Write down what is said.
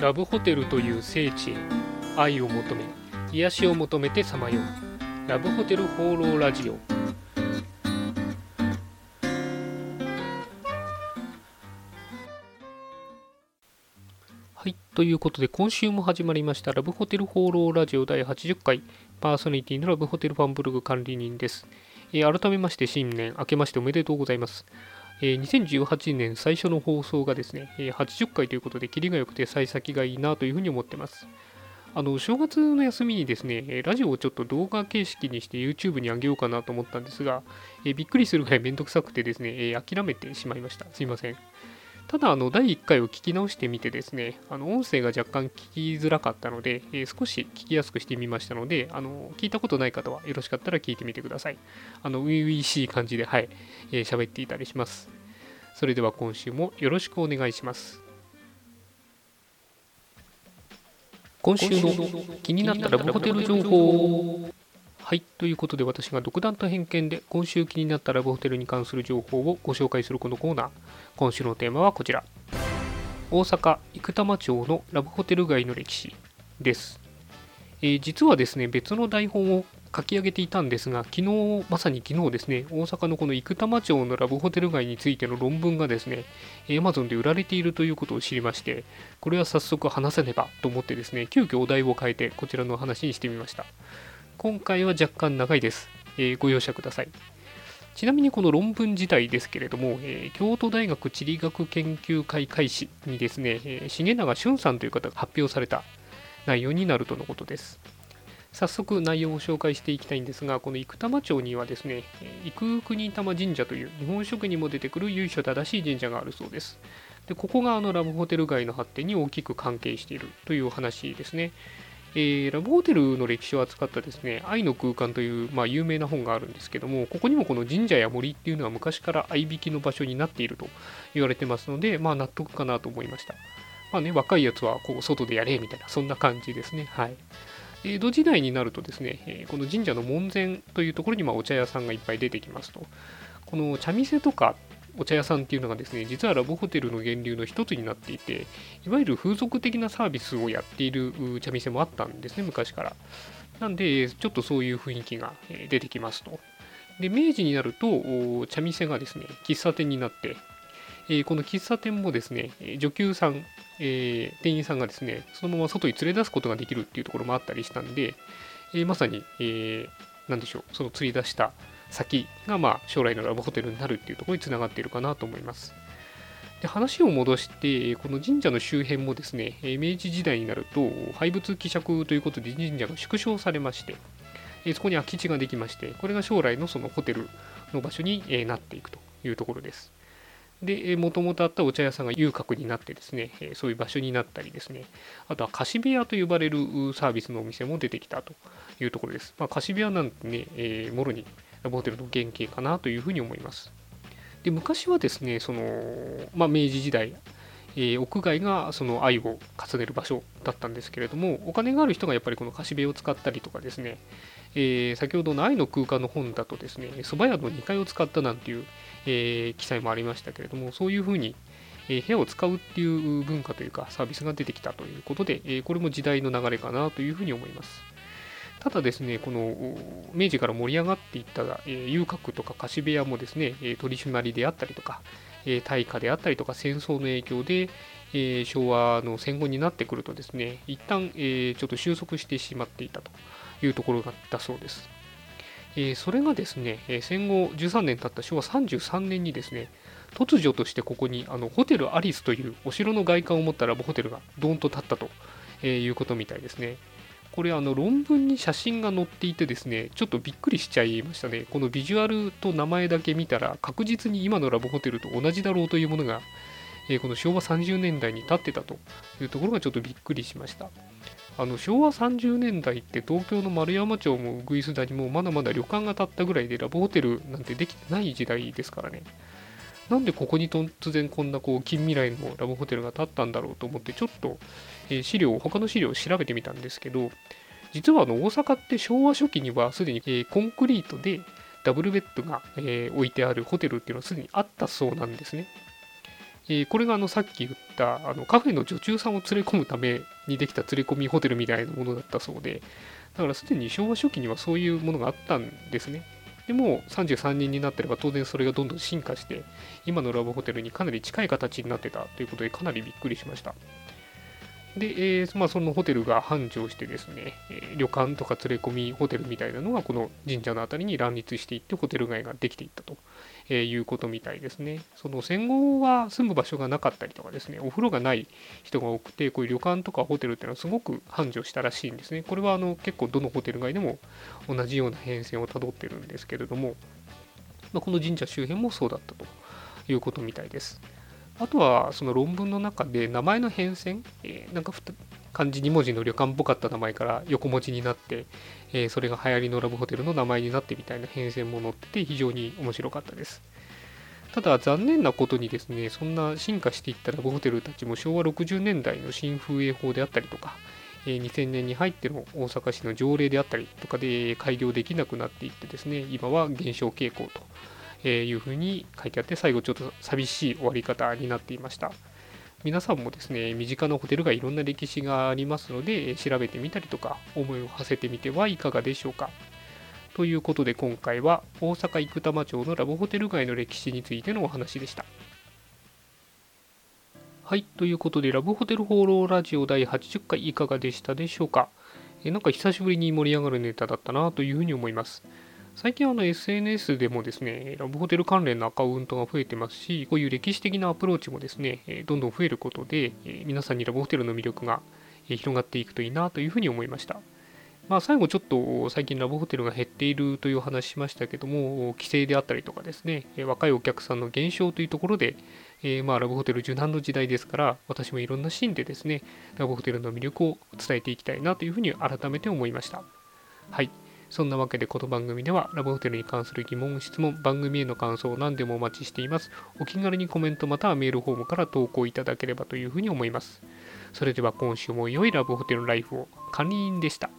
ラブホテルという聖地へ愛を求め癒しを求めてさまよう。ラブホテル放浪ラジオ。はいということで今週も始まりましたラブホテル放浪ラジオ第80回。パーソナリティのラブホテルファンブルグ管理人です、えー改めまして新年明けましておめでとうございます。え2018年最初の放送がですね、え80回ということで、キリが良くて幸先がいいなというふうに思ってます。あの正月の休みにですね、ラジオをちょっと動画形式にして YouTube に上げようかなと思ったんですが、えびっくりするぐらいめんどくさくてですね、え諦めてしまいました。すいません。ただ、あの第1回を聞き直してみてですね、あの音声が若干聞きづらかったので、えー少し聞きやすくしてみましたので、あの聞いたことない方はよろしかったら聞いてみてください。あの、初々しい感じで、はい、えー喋っていたりします。それでは今週もよろしくお願いします。今週の気になったラブホテル情報はい、ということで私が独断と偏見で今週気になったラブホテルに関する情報をご紹介するこのコーナー。今週のテーマはこちら。大阪生玉町のラブホテル街の歴史です。えー実はですね、別の台本を書き上げていたんですが、昨日、まさに昨日ですね、大阪のこの生玉町のラブホテル街についての論文がですね、Amazon で売られているということを知りまして、これは早速話せねばと思ってですね、急遽お題を変えてこちらの話にしてみました。今回は若干長いです。えーご容赦ください。ちなみにこの論文自体ですけれども、えー京都大学地理学研究会開始にですね、えー重永俊さんという方が発表された内容になるとのことです。早速内容を紹介していきたいんですが、この生玉町にはですね、生国玉神社という日本食にも出てくる由緒正しい神社があるそうです。でここがあのラブホテル街の発展に大きく関係しているというお話ですね。えーラブホテルの歴史を扱ったですね、愛の空間という、まあ、有名な本があるんですけども、ここにもこの神社や森っていうのは昔から合いびきの場所になっていると言われてますので、まあ納得かなと思いました。まあね、若いやつはこう外でやれみたいな、そんな感じですね。はい。江戸時代になるとですね、えこの神社の門前というところにまお茶屋さんがいっぱい出てきますと。この茶店とかお茶屋さんっていうのがですね、実はラブホテルの源流の一つになっていて、いわゆる風俗的なサービスをやっている茶店もあったんですね、昔から。なんで、ちょっとそういう雰囲気が出てきますと。で、明治になると、茶店がですね、喫茶店になって、えこの喫茶店もですね、女給さん、えー店員さんがですね、そのまま外に連れ出すことができるっていうところもあったりしたんで、えーまさに、えーなんでしょう、その釣り出した先が、まあ、将来のラブホテルになるっていうところにつながっているかなと思います。で話を戻して、この神社の周辺もですね、明治時代になると、廃仏希釈ということで神社が縮小されまして、そこに空き地ができまして、これが将来のそのホテルの場所になっていくというところです。で、もともとあったお茶屋さんが遊郭になってですね、そういう場所になったりですね、あとは貸し部屋と呼ばれるサービスのお店も出てきたというところです。まあ、貸し部屋なんてね、えーもろにラブホテルの原型かなというふうに思います。で昔はですね、そのまあ、明治時代、えー屋外がその愛を重ねる場所だったんですけれども、お金がある人がやっぱりこの貸し部屋を使ったりとかですね、えー先ほどの愛の空間の本だとですね、蕎麦屋の2階を使ったなんていう、えー記載もありましたけれども、そういうふうに、え部屋を使うっていう文化というかサービスが出てきたということで、えこれも時代の流れかなというふうに思います。ただですね、この明治から盛り上がっていった、えー遊郭とか貸部屋もですね、え取り締まりであったりとか、えー大火であったりとか戦争の影響で、え昭和の戦後になってくるとですね、一旦、えちょっと収束してしまっていたというところだったそうです。えそれがですね、え戦後13年経った昭和33年にですね、突如としてここにあのホテルアリスというお城の外観を持ったラブホテルがドーンと立ったと、えいうことみたいですね。これあの論文に写真が載っていてですね、ちょっとびっくりしちゃいましたね。このビジュアルと名前だけ見たら確実に今のラブホテルと同じだろうというものが、えーこの昭和30年代に立ってたというところがちょっとびっくりしました。あの昭和30年代って東京の丸山町も鶯谷もまだまだ旅館が建ったぐらいでラブホテルなんてできてない時代ですからね。なんでここに突然こんなこう近未来のラブホテルが建ったんだろうと思ってちょっと、え資料他の資料を調べてみたんですけど実はあの大阪って昭和初期にはすでに、えコンクリートでダブルベッドが、え置いてあるホテルっていうのはすでにあったそうなんですね。え、これがあのさっき言ったあのカフェの女中さんを連れ込むためにできた連れ込みホテルみたいなものだったそうでだからすでに昭和初期にはそういうものがあったんですねでも33人になってれば当然それがどんどん進化して今のラブホテルにかなり近い形になってたということでかなりびっくりしました。で、えー、まあ、そのホテルが繁盛してですね、え、旅館とか連れ込みホテルみたいなのがこの神社の辺りに乱立していってホテル街ができていったと、えー、いうことみたいですね。その戦後は住む場所がなかったりとかですね、お風呂がない人が多くて、こういう旅館とかホテルっていうのはすごく繁盛したらしいんですね。これはあの結構どのホテル街でも同じような変遷をたどってるんですけれども、まあ、この神社周辺もそうだったということみたいです。あとはその論文の中で名前の変遷、えー、なんか漢字2文字の旅館っぽかった名前から横文字になって、えー、それが流行りのラブホテルの名前になってみたいな変遷も載ってて非常に面白かったです。ただ残念なことにですね、そんな進化していったラブホテルたちも昭和60年代の新風営法であったりとか、2000年に入っての大阪市の条例であったりとかで開業できなくなっていってですね、今は減少傾向というふうに書いてあって最後ちょっと寂しい終わり方になっていました皆さんもですね身近なホテルがいろんな歴史がありますので調べてみたりとか思いを馳せてみてはいかがでしょうか。ということで今回は大阪生玉町のラブホテル街の歴史についてのお話でした。はい、ということで、ラブホテル放浪ラジオ第80回いかがでしたでしょうか。えなんか久しぶりに盛り上がるネタだったなというふうに思います。最近あの SNS でもですね、ラブホテル関連のアカウントが増えてますし、こういう歴史的なアプローチもですね、どんどん増えることで、皆さんにラブホテルの魅力が広がっていくといいなというふうに思いました。まあ、最後ちょっと最近ラブホテルが減っているという話しましたけども、規制であったりとかですね、若いお客さんの減少というところで、え、まあラブホテル受難の時代ですから、私もいろんなシーンでですね、ラブホテルの魅力を伝えていきたいなというふうに改めて思いました。はい。そんなわけでこの番組ではラブホテルに関する疑問、質問、番組への感想を何でもお待ちしています。お気軽にコメントまたはメールフォームから投稿いただければというふうに思います。それでは今週も良いラブホテルライフを。カニーンでした。